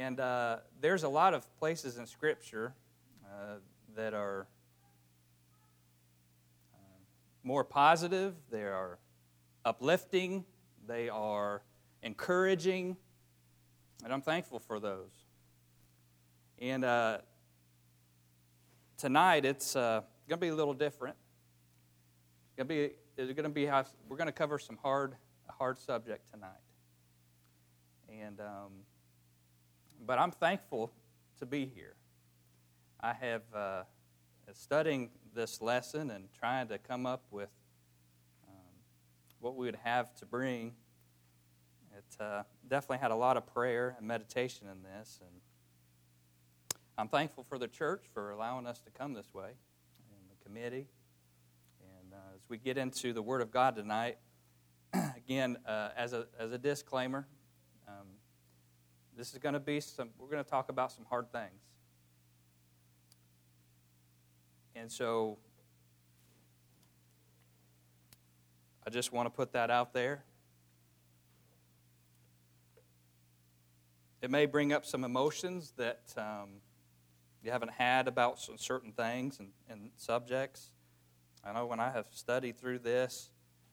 And uh, there's a lot of places in Scripture uh, that are uh, more positive, they are uplifting, they are encouraging, and I'm thankful for those. And uh, tonight it's uh, going to be a little different. It's going to be, going to be we're going to cover some hard, hard subject tonight. And um, but I'm thankful to be here. I have uh, studying this lesson and trying to come up with um, what we would have to bring. It uh, definitely had a lot of prayer and meditation in this, and I'm thankful for the church for allowing us to come this way, and the committee. And uh, as we get into the Word of God tonight, again, uh, as a as a disclaimer, this is going to be some, we're going to talk about some hard things. And so I just want to put that out there. It may bring up some emotions that um, you haven't had about some certain things and, and subjects. I know when I have studied through this,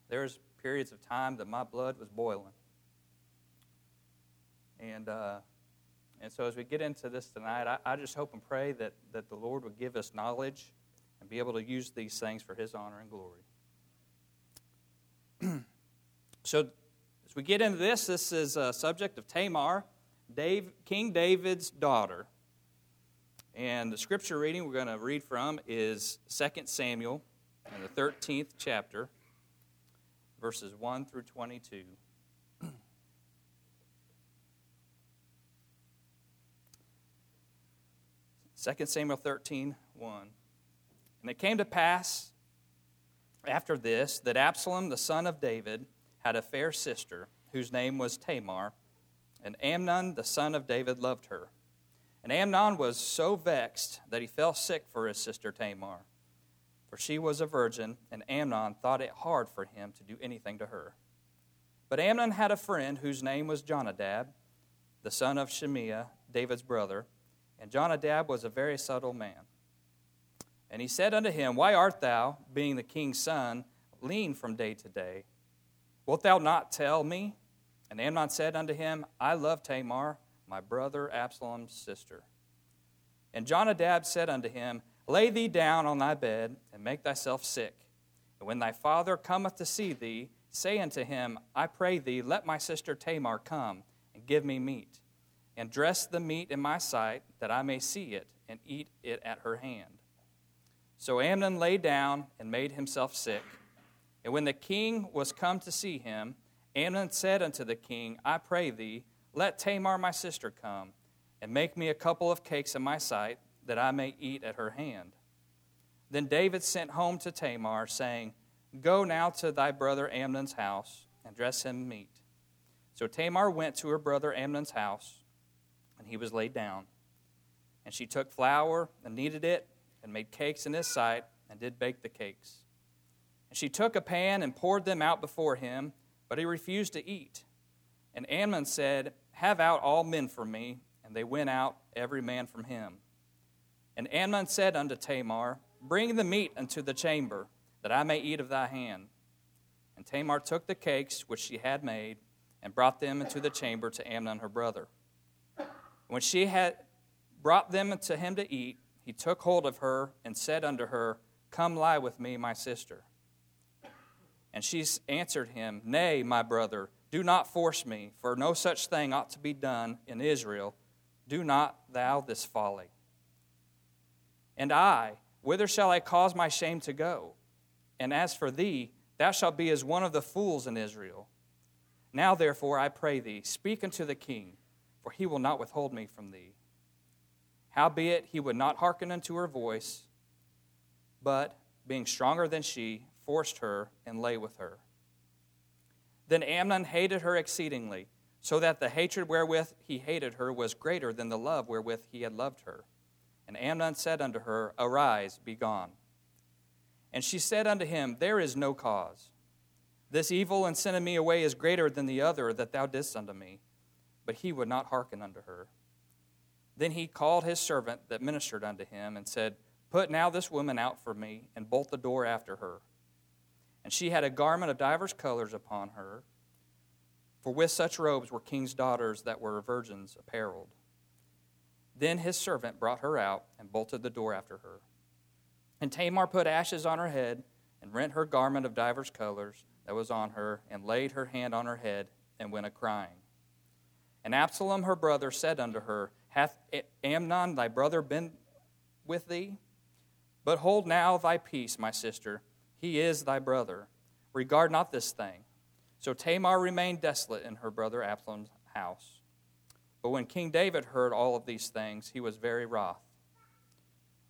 there's periods of time that my blood was boiling. And, uh, and so as we get into this tonight, I, I just hope and pray that, that the Lord would give us knowledge and be able to use these things for His honor and glory. so as we get into this, this is a subject of Tamar, Dave, King David's daughter. And the scripture reading we're going to read from is 2 Samuel in the 13th chapter, verses 1 through 22. 2 Samuel 13, 1. And it came to pass after this that Absalom, the son of David, had a fair sister whose name was Tamar, and Amnon, the son of David, loved her. And Amnon was so vexed that he fell sick for his sister Tamar, for she was a virgin, and Amnon thought it hard for him to do anything to her. But Amnon had a friend whose name was Jonadab, the son of Shimeah, David's brother and Jonadab was a very subtle man. And he said unto him, Why art thou, being the king's son, lean from day to day? Wilt thou not tell me? And Amnon said unto him, I love Tamar, my brother Absalom's sister. And Jonadab said unto him, Lay thee down on thy bed, and make thyself sick. And when thy father cometh to see thee, say unto him, I pray thee, let my sister Tamar come, and give me meat and dress the meat in my sight, that I may see it and eat it at her hand. So Amnon lay down and made himself sick. And when the king was come to see him, Amnon said unto the king, I pray thee, let Tamar my sister come, and make me a couple of cakes in my sight, that I may eat at her hand. Then David sent home to Tamar, saying, Go now to thy brother Amnon's house, and dress him meat. So Tamar went to her brother Amnon's house he was laid down. And she took flour and kneaded it, and made cakes in his sight, and did bake the cakes. And she took a pan and poured them out before him, but he refused to eat. And Amnon said, Have out all men from me. And they went out, every man from him. And Amnon said unto Tamar, Bring the meat unto the chamber, that I may eat of thy hand. And Tamar took the cakes which she had made, and brought them into the chamber to Amnon her brother. When she had brought them to him to eat, he took hold of her and said unto her, Come lie with me, my sister. And she answered him, Nay, my brother, do not force me, for no such thing ought to be done in Israel. Do not thou this folly. And I, whither shall I cause my shame to go? And as for thee, thou shalt be as one of the fools in Israel. Now, therefore, I pray thee, speak unto the king for he will not withhold me from thee. Howbeit, he would not hearken unto her voice, but, being stronger than she, forced her and lay with her. Then Amnon hated her exceedingly, so that the hatred wherewith he hated her was greater than the love wherewith he had loved her. And Amnon said unto her, Arise, be gone. And she said unto him, There is no cause. This evil and sending me away is greater than the other that thou didst unto me but he would not hearken unto her. Then he called his servant that ministered unto him and said, Put now this woman out for me, and bolt the door after her. And she had a garment of divers colors upon her, for with such robes were king's daughters that were virgins apparelled. Then his servant brought her out and bolted the door after her. And Tamar put ashes on her head, and rent her garment of divers colors that was on her, and laid her hand on her head, and went a crying. And Absalom her brother said unto her, Hath Amnon thy brother been with thee? But hold now thy peace, my sister. He is thy brother. Regard not this thing. So Tamar remained desolate in her brother Absalom's house. But when King David heard all of these things, he was very wroth.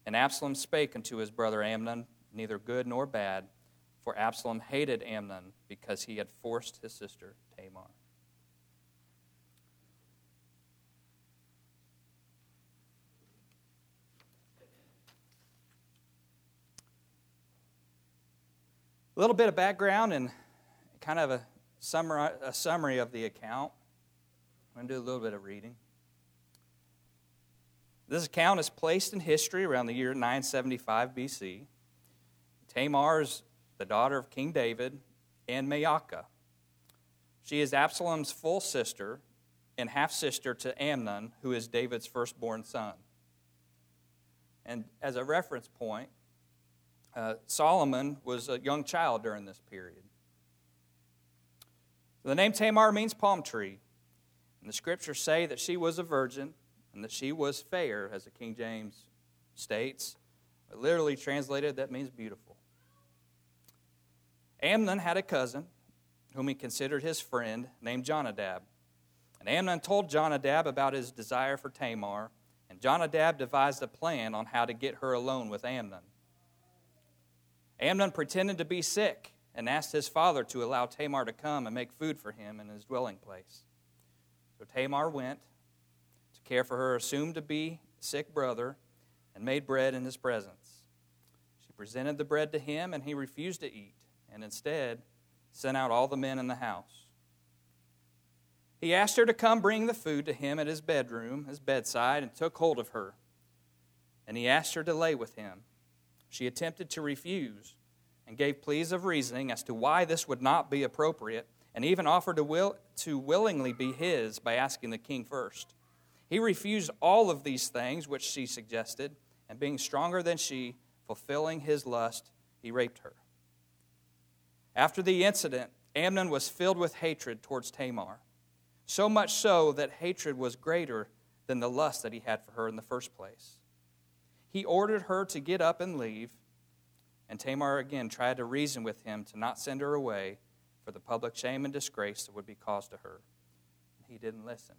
And Absalom spake unto his brother Amnon, neither good nor bad, for Absalom hated Amnon because he had forced his sister Tamar. A little bit of background and kind of a summary, a summary of the account. I'm going to do a little bit of reading. This account is placed in history around the year 975 BC. Tamar is the daughter of King David and Maacah. She is Absalom's full sister and half sister to Amnon, who is David's firstborn son. And as a reference point, uh, Solomon was a young child during this period. The name Tamar means palm tree. And the scriptures say that she was a virgin and that she was fair, as the King James states. But literally translated, that means beautiful. Amnon had a cousin whom he considered his friend named Jonadab. And Amnon told Jonadab about his desire for Tamar, and Jonadab devised a plan on how to get her alone with Amnon. Amnon pretended to be sick and asked his father to allow Tamar to come and make food for him in his dwelling place. So Tamar went to care for her assumed to be sick brother and made bread in his presence. She presented the bread to him, and he refused to eat, and instead sent out all the men in the house. He asked her to come bring the food to him at his bedroom, his bedside, and took hold of her. And he asked her to lay with him. She attempted to refuse and gave pleas of reasoning as to why this would not be appropriate, and even offered to, will, to willingly be his by asking the king first. He refused all of these things which she suggested, and being stronger than she, fulfilling his lust, he raped her. After the incident, Amnon was filled with hatred towards Tamar, so much so that hatred was greater than the lust that he had for her in the first place. He ordered her to get up and leave, and Tamar again tried to reason with him to not send her away for the public shame and disgrace that would be caused to her. He didn't listen.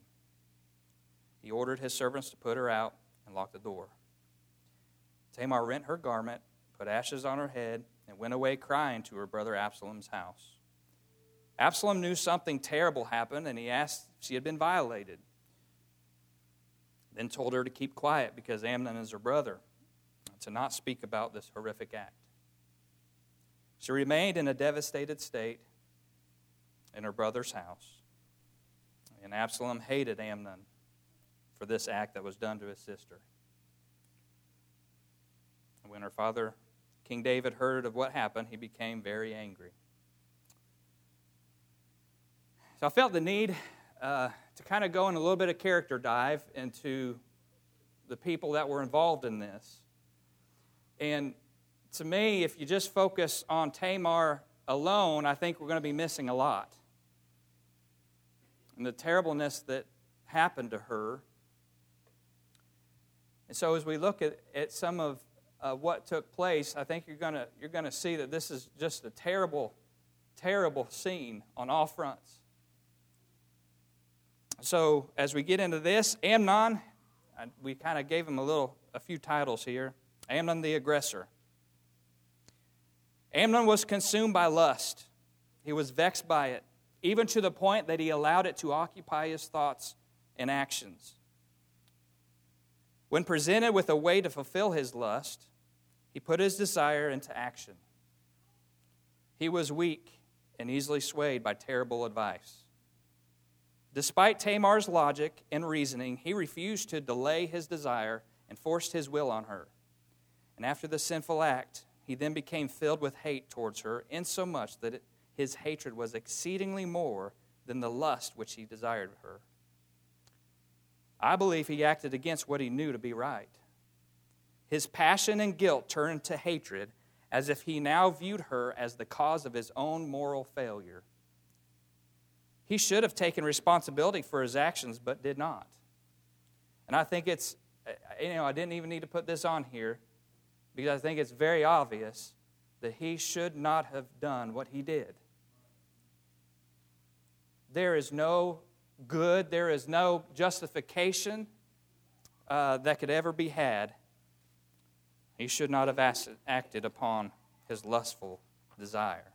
He ordered his servants to put her out and lock the door. Tamar rent her garment, put ashes on her head, and went away crying to her brother Absalom's house. Absalom knew something terrible happened, and he asked if she had been violated then told her to keep quiet because Amnon is her brother, to not speak about this horrific act. She remained in a devastated state in her brother's house. And Absalom hated Amnon for this act that was done to his sister. And when her father, King David, heard of what happened, he became very angry. So I felt the need uh, to kind of go in a little bit of character dive into the people that were involved in this. And to me, if you just focus on Tamar alone, I think we're going to be missing a lot. And the terribleness that happened to her. And so, as we look at, at some of uh, what took place, I think you're going you're going to see that this is just a terrible, terrible scene on all fronts. So, as we get into this, Amnon, we kind of gave him a little, a few titles here. Amnon the aggressor. Amnon was consumed by lust. He was vexed by it, even to the point that he allowed it to occupy his thoughts and actions. When presented with a way to fulfill his lust, he put his desire into action. He was weak and easily swayed by terrible advice. Despite Tamar's logic and reasoning, he refused to delay his desire and forced his will on her. And after the sinful act, he then became filled with hate towards her, insomuch that it, his hatred was exceedingly more than the lust which he desired of her. I believe he acted against what he knew to be right. His passion and guilt turned to hatred as if he now viewed her as the cause of his own moral failure. He should have taken responsibility for his actions, but did not. And I think it's, you know, I didn't even need to put this on here because I think it's very obvious that he should not have done what he did. There is no good, there is no justification uh, that could ever be had. He should not have acted upon his lustful desire.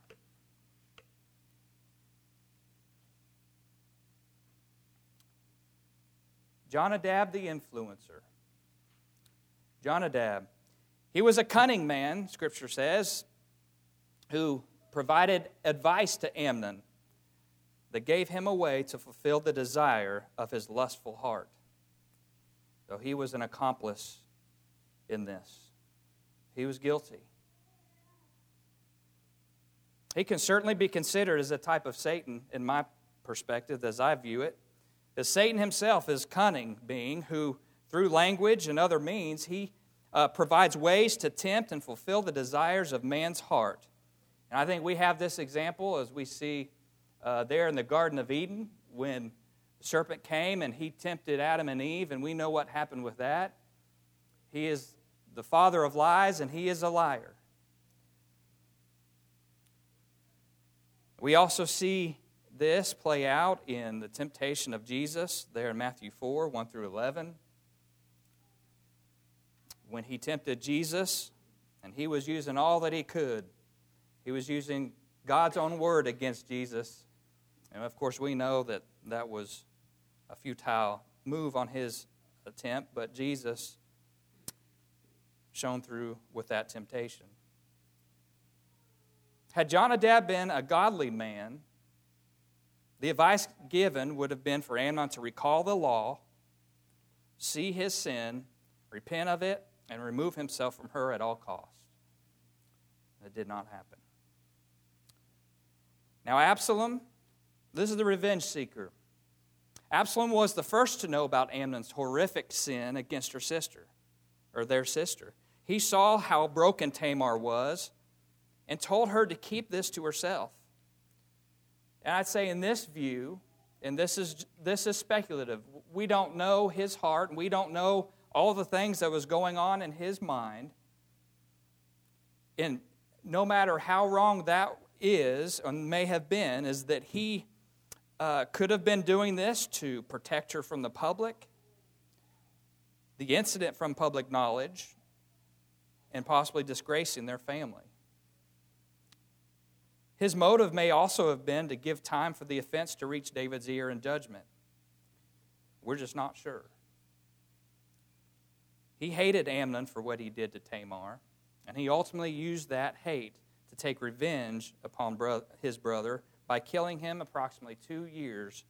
Jonadab the influencer. Jonadab. He was a cunning man, Scripture says, who provided advice to Amnon that gave him a way to fulfill the desire of his lustful heart. So he was an accomplice in this. He was guilty. He can certainly be considered as a type of Satan, in my perspective, as I view it. As Satan himself is cunning being who, through language and other means, he uh, provides ways to tempt and fulfill the desires of man's heart. And I think we have this example as we see uh, there in the Garden of Eden when the serpent came and he tempted Adam and Eve, and we know what happened with that. He is the father of lies and he is a liar. We also see this play out in the temptation of Jesus there in Matthew 4 1 through 11. When he tempted Jesus, and he was using all that he could, he was using God's own word against Jesus. And of course, we know that that was a futile move on his attempt, but Jesus shone through with that temptation. Had Jonadab been a godly man, the advice given would have been for Amnon to recall the law, see his sin, repent of it, and remove himself from her at all costs. It did not happen. Now, Absalom, this is the revenge seeker. Absalom was the first to know about Amnon's horrific sin against her sister, or their sister. He saw how broken Tamar was and told her to keep this to herself. And I'd say in this view, and this is, this is speculative, we don't know his heart, and we don't know all the things that was going on in his mind. And no matter how wrong that is, or may have been, is that he uh, could have been doing this to protect her from the public, the incident from public knowledge, and possibly disgracing their family. His motive may also have been to give time for the offense to reach David's ear in judgment. We're just not sure. He hated Amnon for what he did to Tamar, and he ultimately used that hate to take revenge upon bro- his brother by killing him approximately two years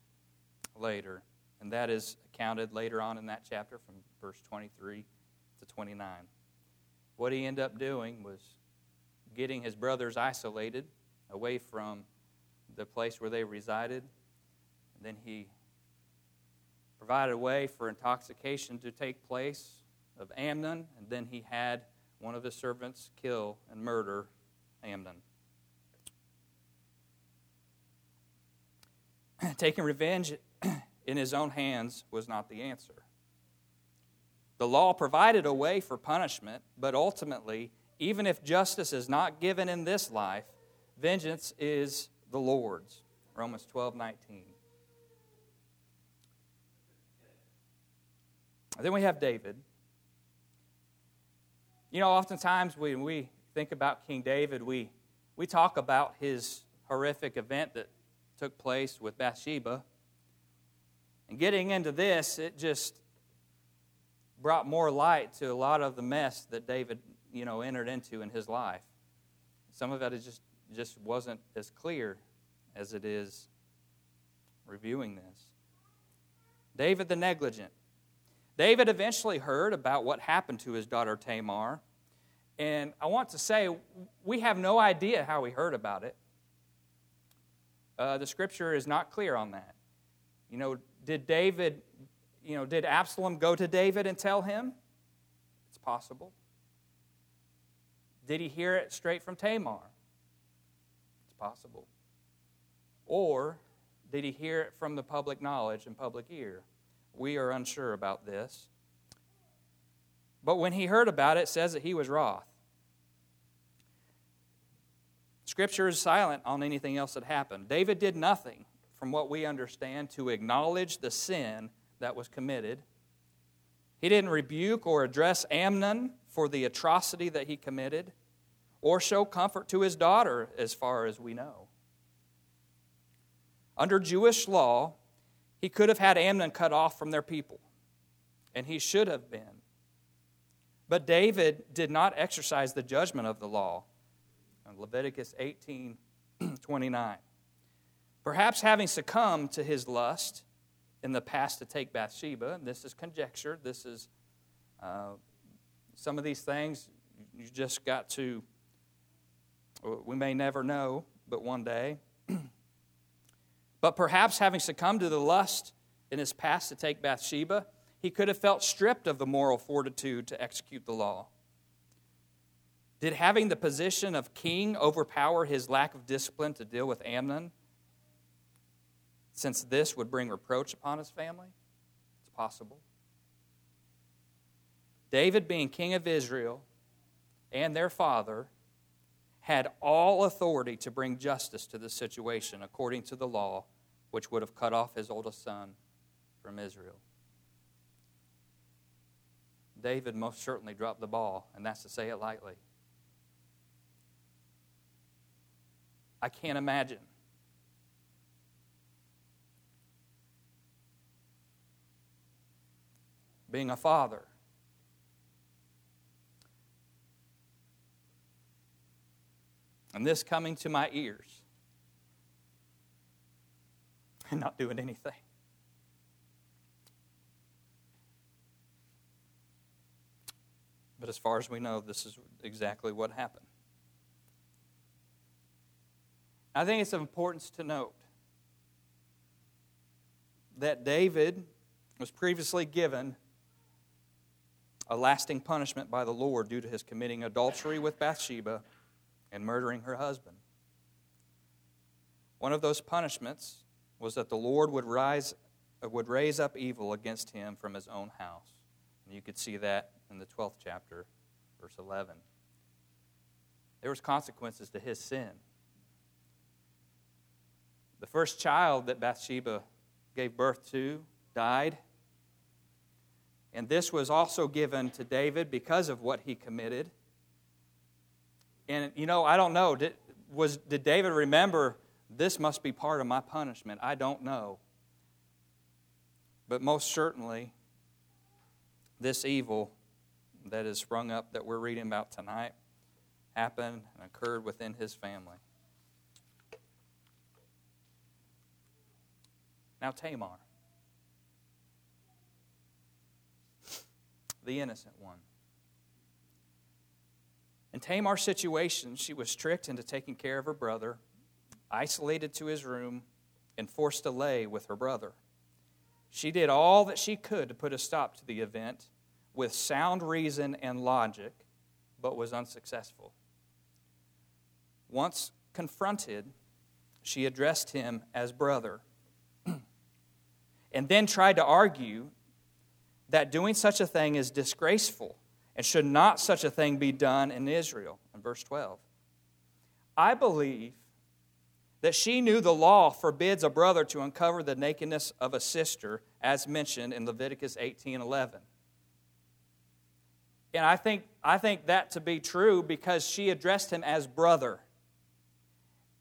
later. And that is accounted later on in that chapter from verse 23 to 29. What he ended up doing was getting his brothers isolated away from the place where they resided. And then he provided a way for intoxication to take place of Amnon, and then he had one of his servants kill and murder Amnon. Taking revenge in his own hands was not the answer. The law provided a way for punishment, but ultimately, even if justice is not given in this life, Vengeance is the Lord's. Romans 12, 19. And then we have David. You know, oftentimes when we think about King David, we, we talk about his horrific event that took place with Bathsheba. And getting into this, it just brought more light to a lot of the mess that David, you know, entered into in his life. Some of it is just just wasn't as clear as it is reviewing this. David the negligent. David eventually heard about what happened to his daughter Tamar. And I want to say, we have no idea how he heard about it. Uh, the scripture is not clear on that. You know, did David, you know, did Absalom go to David and tell him? It's possible. Did he hear it straight from Tamar? Possible. Or did he hear it from the public knowledge and public ear? We are unsure about this. But when he heard about it, it says that he was wroth. Scripture is silent on anything else that happened. David did nothing, from what we understand, to acknowledge the sin that was committed. He didn't rebuke or address Amnon for the atrocity that he committed, or show comfort to his daughter, as far as we know. Under Jewish law, he could have had Amnon cut off from their people, and he should have been. But David did not exercise the judgment of the law. Leviticus 18 29. Perhaps having succumbed to his lust in the past to take Bathsheba, this is conjecture, this is uh, some of these things you just got to, Uh, we may never know, but one day. But perhaps having succumbed to the lust in his past to take Bathsheba, he could have felt stripped of the moral fortitude to execute the law. Did having the position of king overpower his lack of discipline to deal with Amnon, since this would bring reproach upon his family? It's possible. David, being king of Israel and their father, had all authority to bring justice to the situation according to the law, which would have cut off his oldest son from Israel. David most certainly dropped the ball, and that's to say it lightly. I can't imagine. Being a father and this coming to my ears and not doing anything. But as far as we know, this is exactly what happened. I think it's of importance to note that David was previously given a lasting punishment by the Lord due to his committing adultery with Bathsheba and murdering her husband. One of those punishments was that the Lord would, rise, would raise up evil against him from his own house. And you could see that in the 12th chapter, verse 11. There was consequences to his sin. The first child that Bathsheba gave birth to died. And this was also given to David because of what he committed. And, you know, I don't know. Did, was, did David remember this must be part of my punishment? I don't know. But most certainly, this evil that is sprung up that we're reading about tonight happened and occurred within his family. Now, Tamar, the innocent one. In Tamar's situation, she was tricked into taking care of her brother, isolated to his room, and forced to lay with her brother. She did all that she could to put a stop to the event with sound reason and logic, but was unsuccessful. Once confronted, she addressed him as brother, and then tried to argue that doing such a thing is disgraceful and should not such a thing be done in Israel? In verse 12. I believe that she knew the law forbids a brother to uncover the nakedness of a sister, as mentioned in Leviticus 18 11. And I think, I think that to be true because she addressed him as brother.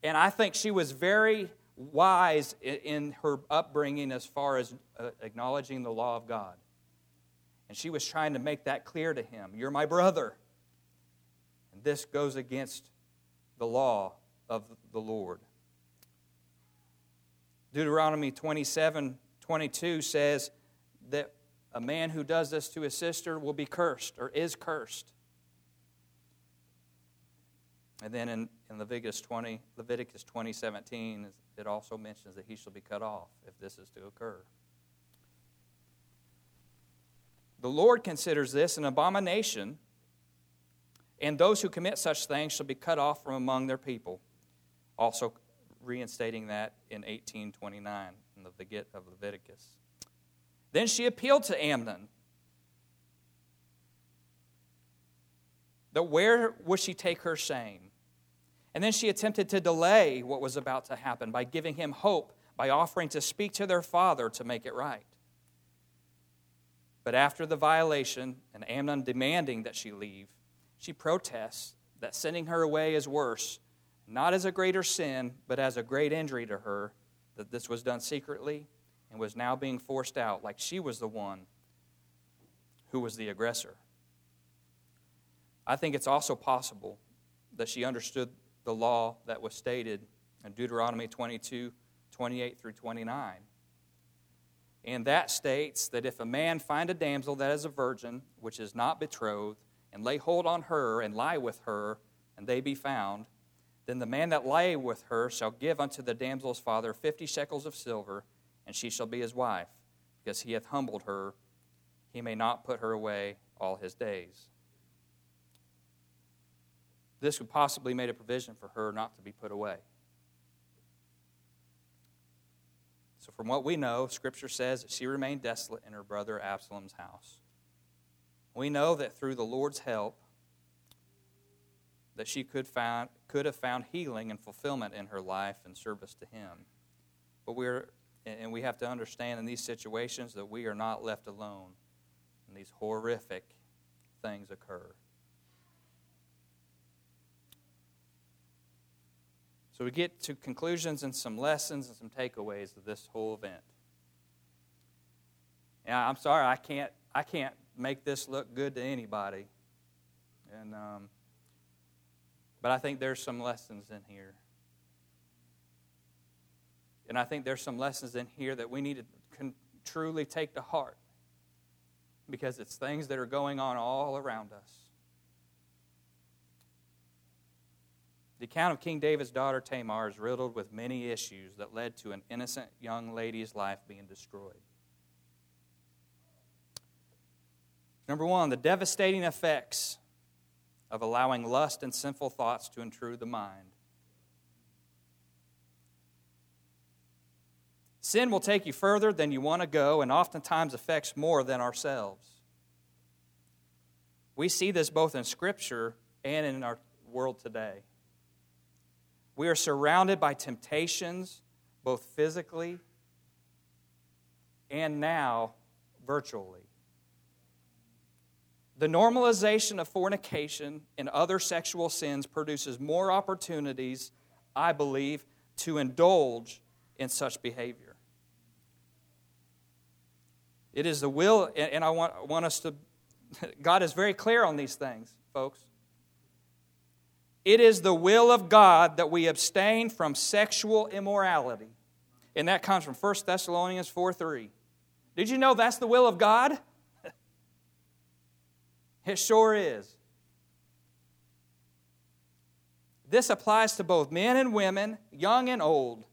And I think she was very wise in her upbringing as far as uh, acknowledging the law of God. And she was trying to make that clear to him. You're my brother. And this goes against the law of the Lord. Deuteronomy 27 22 says, that a man who does this to his sister will be cursed or is cursed. And then in, in Leviticus 20, Leviticus 20, 17, it also mentions that he shall be cut off if this is to occur. The Lord considers this an abomination, and those who commit such things shall be cut off from among their people. Also reinstating that in 1829 in the of Leviticus. Then she appealed to Amnon. That where would she take her shame? And then she attempted to delay what was about to happen by giving him hope by offering to speak to their father to make it right. But after the violation and Amnon demanding that she leave, she protests that sending her away is worse, not as a greater sin, but as a great injury to her, that this was done secretly and was now being forced out, like she was the one who was the aggressor. I think it's also possible that she understood the law that was stated in Deuteronomy 22 28 through 29. And that states that if a man find a damsel that is a virgin, which is not betrothed, and lay hold on her and lie with her, and they be found, then the man that lay with her shall give unto the damsel's father fifty shekels of silver, and she shall be his wife, because he hath humbled her. He may not put her away all his days. This would possibly made a provision for her not to be put away. So, from what we know, Scripture says that she remained desolate in her brother Absalom's house. We know that through the Lord's help, that she could, find, could have found healing and fulfillment in her life and service to Him. But we're, and we have to understand in these situations that we are not left alone, and these horrific things occur. So we get to conclusions and some lessons and some takeaways of this whole event. Yeah, I'm sorry, I can't, I can't make this look good to anybody. And, um, but I think there's some lessons in here. And I think there's some lessons in here that we need to con- truly take to heart because it's things that are going on all around us. The account of King David's daughter Tamar is riddled with many issues that led to an innocent young lady's life being destroyed. Number one, the devastating effects of allowing lust and sinful thoughts to intrude the mind. Sin will take you further than you want to go and oftentimes affects more than ourselves. We see this both in Scripture and in our world today. We are surrounded by temptations, both physically and now virtually. The normalization of fornication and other sexual sins produces more opportunities, I believe, to indulge in such behavior. It is the will, and I want, want us to, God is very clear on these things, folks. It is the will of God that we abstain from sexual immorality. And that comes from 1 Thessalonians 4 3. Did you know that's the will of God? it sure is. This applies to both men and women, young and old.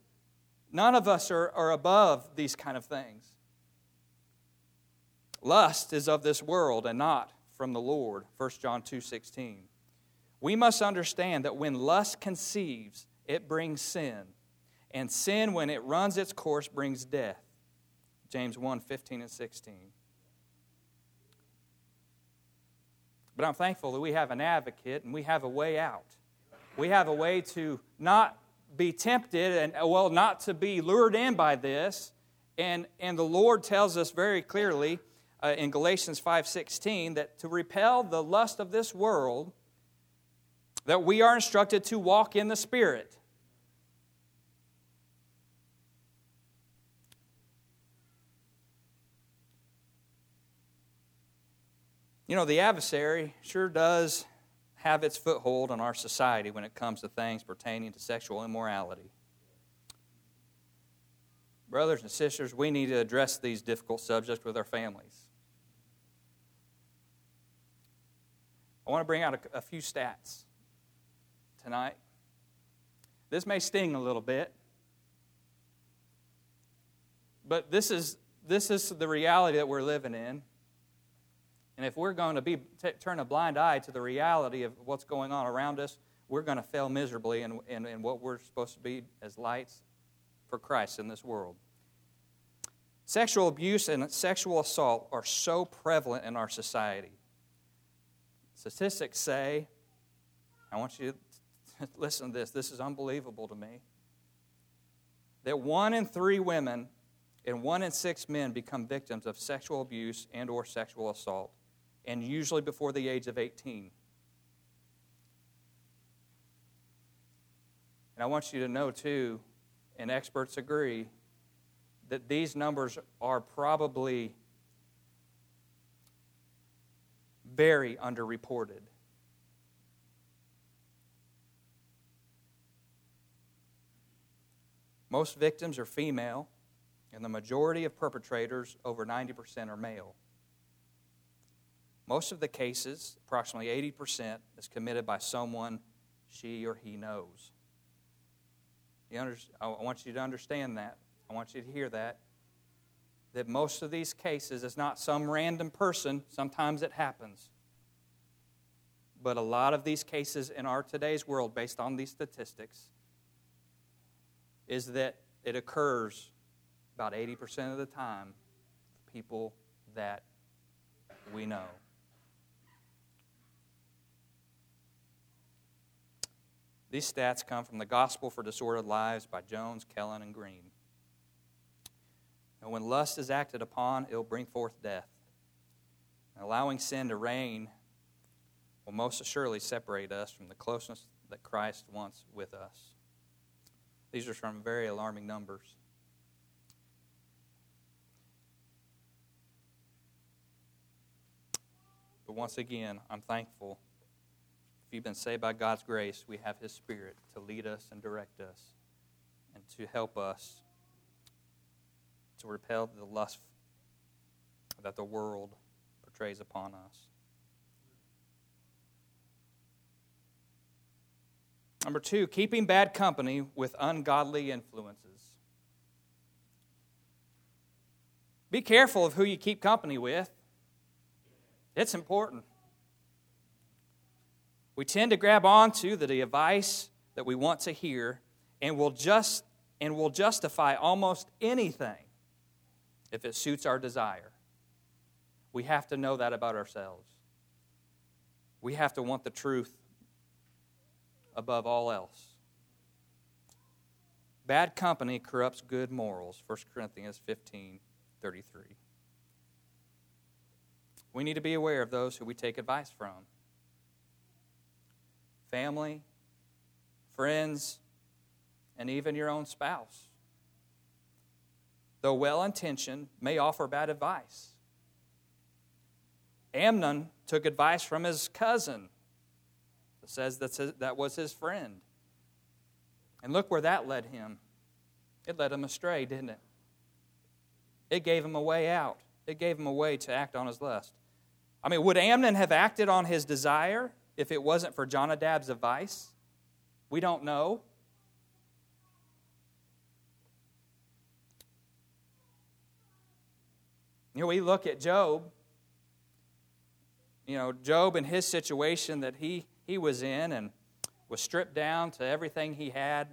None of us are, are above these kind of things. Lust is of this world and not from the Lord. 1 John 2 16. We must understand that when lust conceives, it brings sin. And sin, when it runs its course, brings death. James 1 15 and 16. But I'm thankful that we have an advocate and we have a way out. We have a way to not be tempted and, well, not to be lured in by this. And, and the Lord tells us very clearly uh, in Galatians 5:16 that to repel the lust of this world that we are instructed to walk in the Spirit. You know, the adversary sure does have its foothold on our society when it comes to things pertaining to sexual immorality. Brothers and sisters, we need to address these difficult subjects with our families. I want to bring out a, a few stats tonight. This may sting a little bit, but this is, this is the reality that we're living in. And if we're going to be, t- turn a blind eye to the reality of what's going on around us, we're going to fail miserably in, in, in what we're supposed to be as lights for Christ in this world. Sexual abuse and sexual assault are so prevalent in our society. Statistics say, I want you listen to this, this is unbelievable to me, that one in three women and one in six men become victims of sexual abuse and or sexual assault, and usually before the age of 18. And I want you to know, too, and experts agree, that these numbers are probably very underreported. Most victims are female, and the majority of perpetrators, over 90%, are male. Most of the cases, approximately 80%, is committed by someone she or he knows. Under, I want you to understand that. I want you to hear that. That most of these cases is not some random person, sometimes it happens. But a lot of these cases in our today's world, based on these statistics, is that it occurs about 80% of the time people that we know. These stats come from the Gospel for Disordered Lives by Jones, Kellen, and Green. And when lust is acted upon, it will bring forth death. And allowing sin to reign will most assuredly separate us from the closeness that Christ wants with us. These are from very alarming numbers. But once again, I'm thankful If you've been saved by God's grace, we have His Spirit to lead us and direct us and to help us to repel the lust that the world portrays upon us. Number two, keeping bad company with ungodly influences. Be careful of who you keep company with. It's important. We tend to grab onto the advice that we want to hear and will just and will justify almost anything if it suits our desire. We have to know that about ourselves. We have to want the truth above all else. Bad company corrupts good morals. 1 Corinthians 15 33. We need to be aware of those who we take advice from family, friends, and even your own spouse. Though well intentioned, may offer bad advice. Amnon took advice from his cousin. Says that that was his friend. And look where that led him. It led him astray, didn't it? It gave him a way out. It gave him a way to act on his lust. I mean, would Amnon have acted on his desire? if it wasn't for Jonadab's advice? We don't know. You know, we look at Job, you know, Job and his situation that he, he was in and was stripped down to everything he had,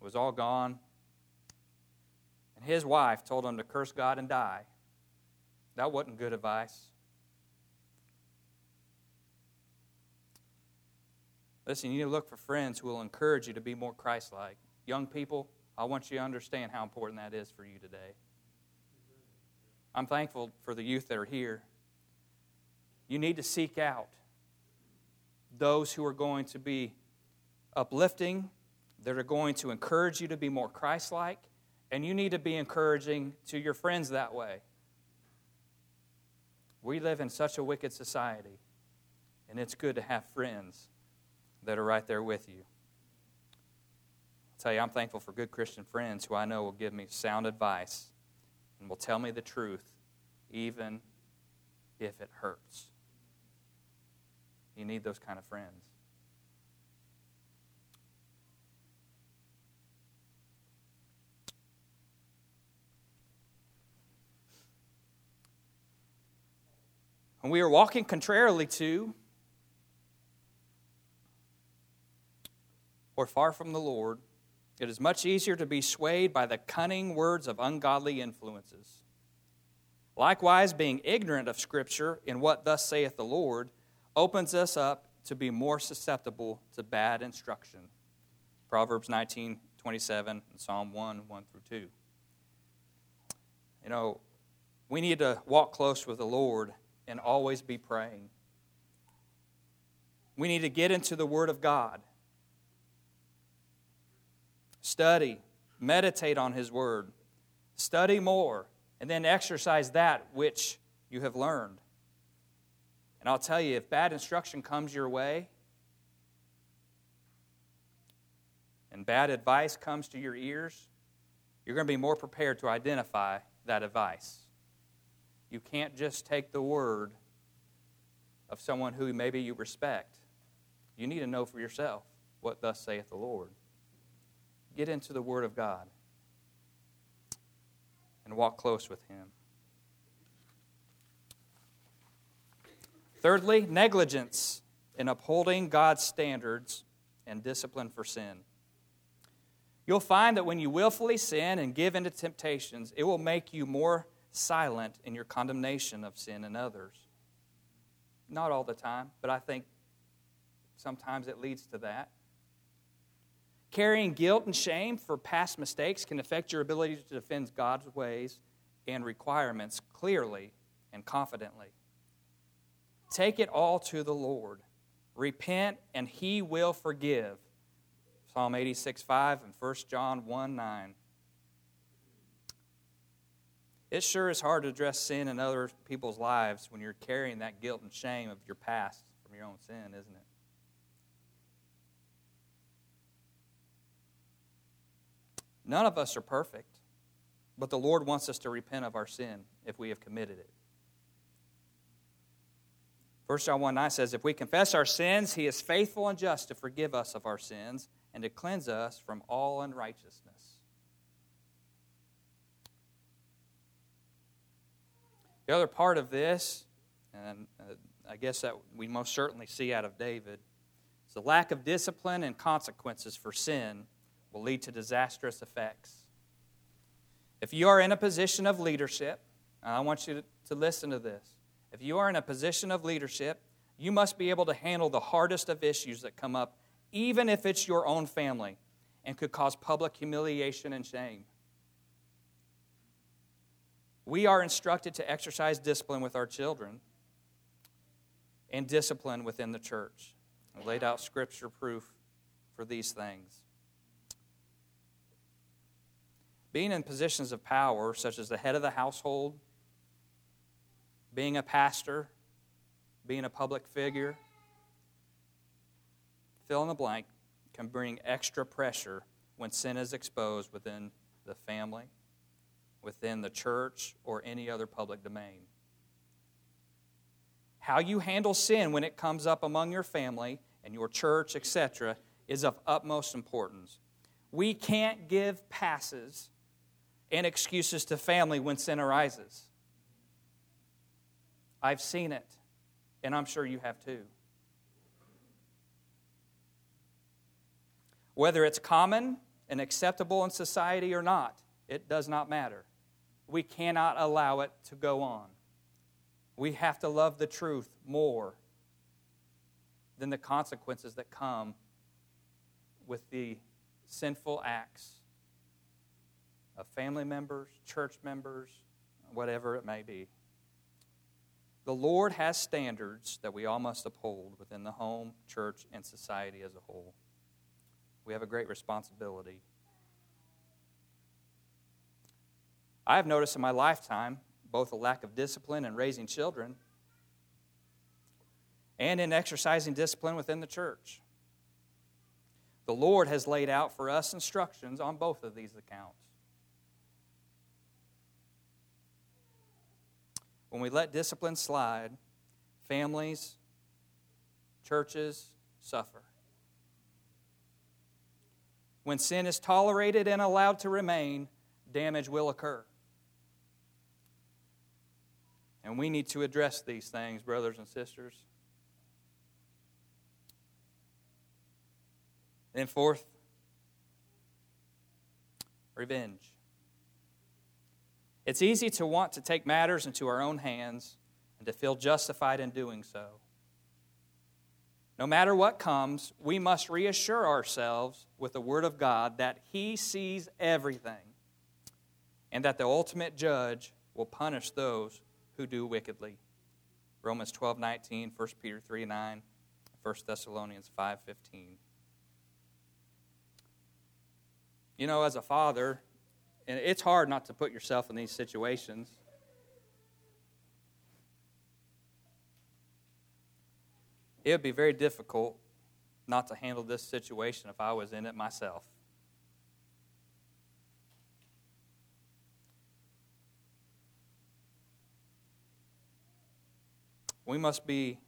it was all gone. And his wife told him to curse God and die. That wasn't good advice. Listen, you need to look for friends who will encourage you to be more Christ like. Young people, I want you to understand how important that is for you today. I'm thankful for the youth that are here. You need to seek out those who are going to be uplifting, that are going to encourage you to be more Christ like, and you need to be encouraging to your friends that way. We live in such a wicked society, and it's good to have friends that are right there with you. I'll tell you, I'm thankful for good Christian friends who I know will give me sound advice and will tell me the truth, even if it hurts. You need those kind of friends. When we are walking contrarily to or far from the Lord, it is much easier to be swayed by the cunning words of ungodly influences. Likewise, being ignorant of Scripture in what thus saith the Lord opens us up to be more susceptible to bad instruction. Proverbs 19, 27, and Psalm 1, 1 through 2. You know, we need to walk close with the Lord and always be praying. We need to get into the Word of God study, meditate on His Word, study more, and then exercise that which you have learned. And I'll tell you, if bad instruction comes your way, and bad advice comes to your ears, you're going to be more prepared to identify that advice. You can't just take the word of someone who maybe you respect. You need to know for yourself what thus saith the Lord. Get into the Word of God and walk close with Him. Thirdly, negligence in upholding God's standards and discipline for sin. You'll find that when you willfully sin and give into temptations, it will make you more silent in your condemnation of sin in others. Not all the time, but I think sometimes it leads to that. Carrying guilt and shame for past mistakes can affect your ability to defend God's ways and requirements clearly and confidently. Take it all to the Lord. Repent, and He will forgive. Psalm 86 5 and 1 John 1 9. It sure is hard to address sin in other people's lives when you're carrying that guilt and shame of your past from your own sin, isn't it? None of us are perfect, but the Lord wants us to repent of our sin if we have committed it. 1 John 1 9 says, If we confess our sins, he is faithful and just to forgive us of our sins and to cleanse us from all unrighteousness. The other part of this, and uh, I guess that we most certainly see out of David, is the lack of discipline and consequences for sin will lead to disastrous effects. If you are in a position of leadership, I want you to, to listen to this. If you are in a position of leadership, you must be able to handle the hardest of issues that come up, even if it's your own family and could cause public humiliation and shame. We are instructed to exercise discipline with our children and discipline within the church. I laid out scripture proof for these things. Being in positions of power, such as the head of the household, being a pastor, being a public figure, fill in the blank, can bring extra pressure when sin is exposed within the family, within the church, or any other public domain. How you handle sin when it comes up among your family and your church, etc., is of utmost importance. We can't give passes and excuses to family when sin arises. I've seen it, and I'm sure you have too. Whether it's common and acceptable in society or not, it does not matter. We cannot allow it to go on. We have to love the truth more than the consequences that come with the sinful acts of family members, church members, whatever it may be. The Lord has standards that we all must uphold within the home, church, and society as a whole. We have a great responsibility. I have noticed in my lifetime both a lack of discipline in raising children and in exercising discipline within the church. The Lord has laid out for us instructions on both of these accounts. When we let discipline slide, families, churches suffer. When sin is tolerated and allowed to remain, damage will occur. And we need to address these things, brothers and sisters. Then, fourth, revenge. It's easy to want to take matters into our own hands and to feel justified in doing so. No matter what comes, we must reassure ourselves with the Word of God that He sees everything and that the ultimate judge will punish those who do wickedly. Romans 12 19, 1 Peter 3 9, 1 Thessalonians 5 15. You know, as a father, and it's hard not to put yourself in these situations. It would be very difficult not to handle this situation if I was in it myself. We must be,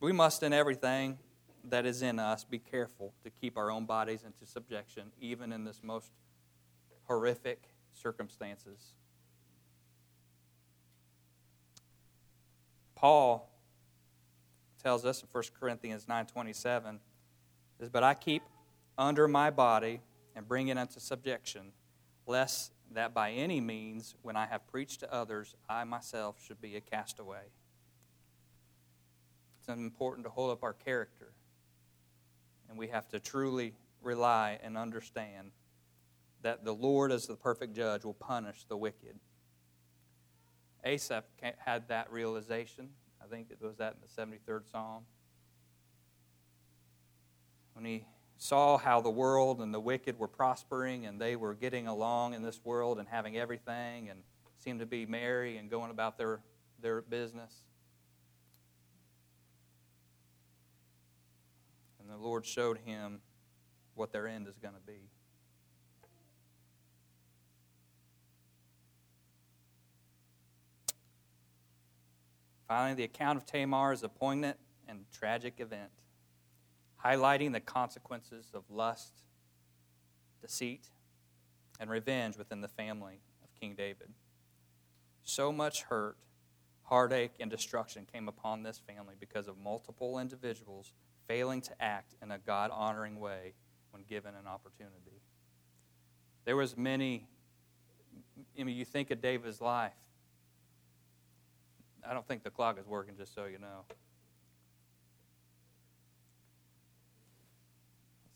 we must in everything that is in us be careful to keep our own bodies into subjection, even in this most horrific circumstances. Paul tells us in 1 Corinthians 9:27 says, "But I keep under my body and bring it unto subjection, lest that by any means, when I have preached to others, I myself should be a castaway." It's important to hold up our character, and we have to truly rely and understand that the Lord, as the perfect judge, will punish the wicked. Asaph had that realization. I think it was that in the 73rd Psalm. When he saw how the world and the wicked were prospering and they were getting along in this world and having everything and seemed to be merry and going about their, their business. And the Lord showed him what their end is going to be. Finally, the account of Tamar is a poignant and tragic event, highlighting the consequences of lust, deceit, and revenge within the family of King David. So much hurt, heartache, and destruction came upon this family because of multiple individuals failing to act in a God honoring way when given an opportunity. There was many I mean, you think of David's life. I don't think the clock is working, just so you know.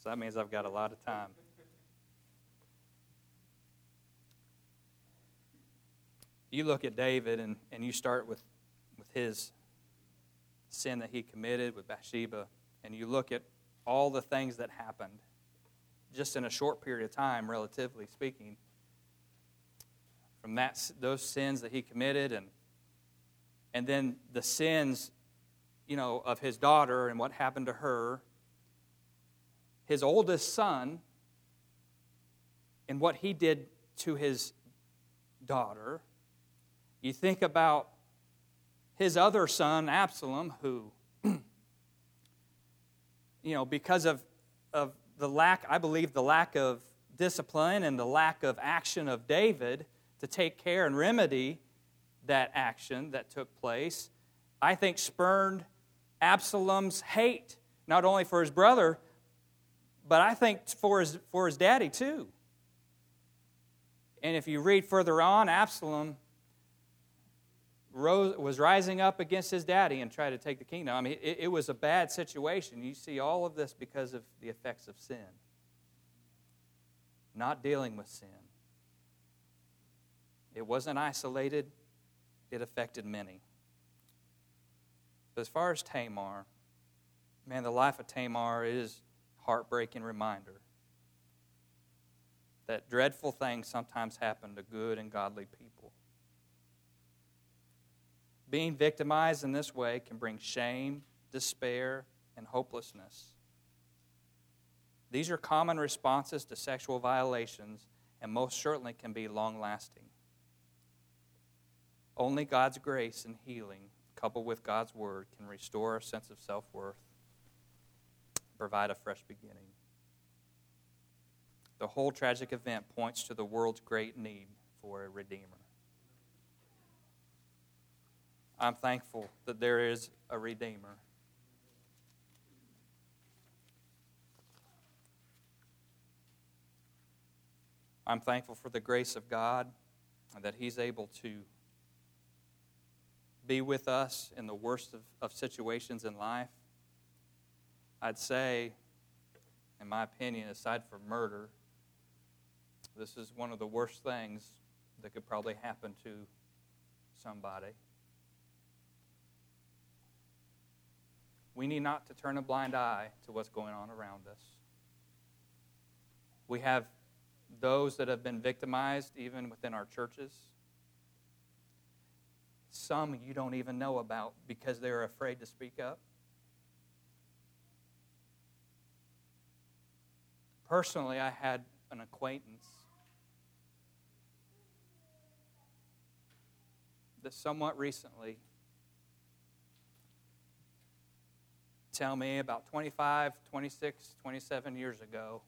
So that means I've got a lot of time. You look at David and, and you start with, with his sin that he committed with Bathsheba, and you look at all the things that happened just in a short period of time, relatively speaking, from that, those sins that he committed and and then the sins, you know, of his daughter and what happened to her, his oldest son, and what he did to his daughter. You think about his other son, Absalom, who, you know, because of, of the lack, I believe, the lack of discipline and the lack of action of David to take care and remedy that action that took place, I think spurned Absalom's hate, not only for his brother, but I think for his, for his daddy too. And if you read further on, Absalom rose, was rising up against his daddy and tried to take the kingdom. I mean, it, it was a bad situation. You see all of this because of the effects of sin, not dealing with sin. It wasn't isolated, it affected many. But as far as Tamar, man, the life of Tamar is a heartbreaking reminder that dreadful things sometimes happen to good and godly people. Being victimized in this way can bring shame, despair, and hopelessness. These are common responses to sexual violations and most certainly can be long lasting. Only God's grace and healing, coupled with God's word, can restore a sense of self worth, provide a fresh beginning. The whole tragic event points to the world's great need for a Redeemer. I'm thankful that there is a Redeemer. I'm thankful for the grace of God and that He's able to be with us in the worst of, of situations in life. I'd say, in my opinion, aside from murder, this is one of the worst things that could probably happen to somebody. We need not to turn a blind eye to what's going on around us. We have those that have been victimized, even within our churches. Some you don't even know about because they're afraid to speak up. Personally, I had an acquaintance that somewhat recently tell me about 25, 26, 27 years ago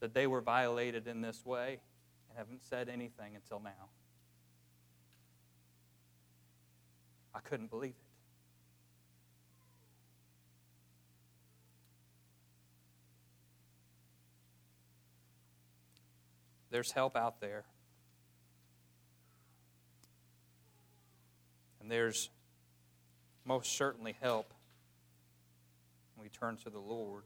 that they were violated in this way and haven't said anything until now. I couldn't believe it. There's help out there. And there's most certainly help when we turn to the Lord.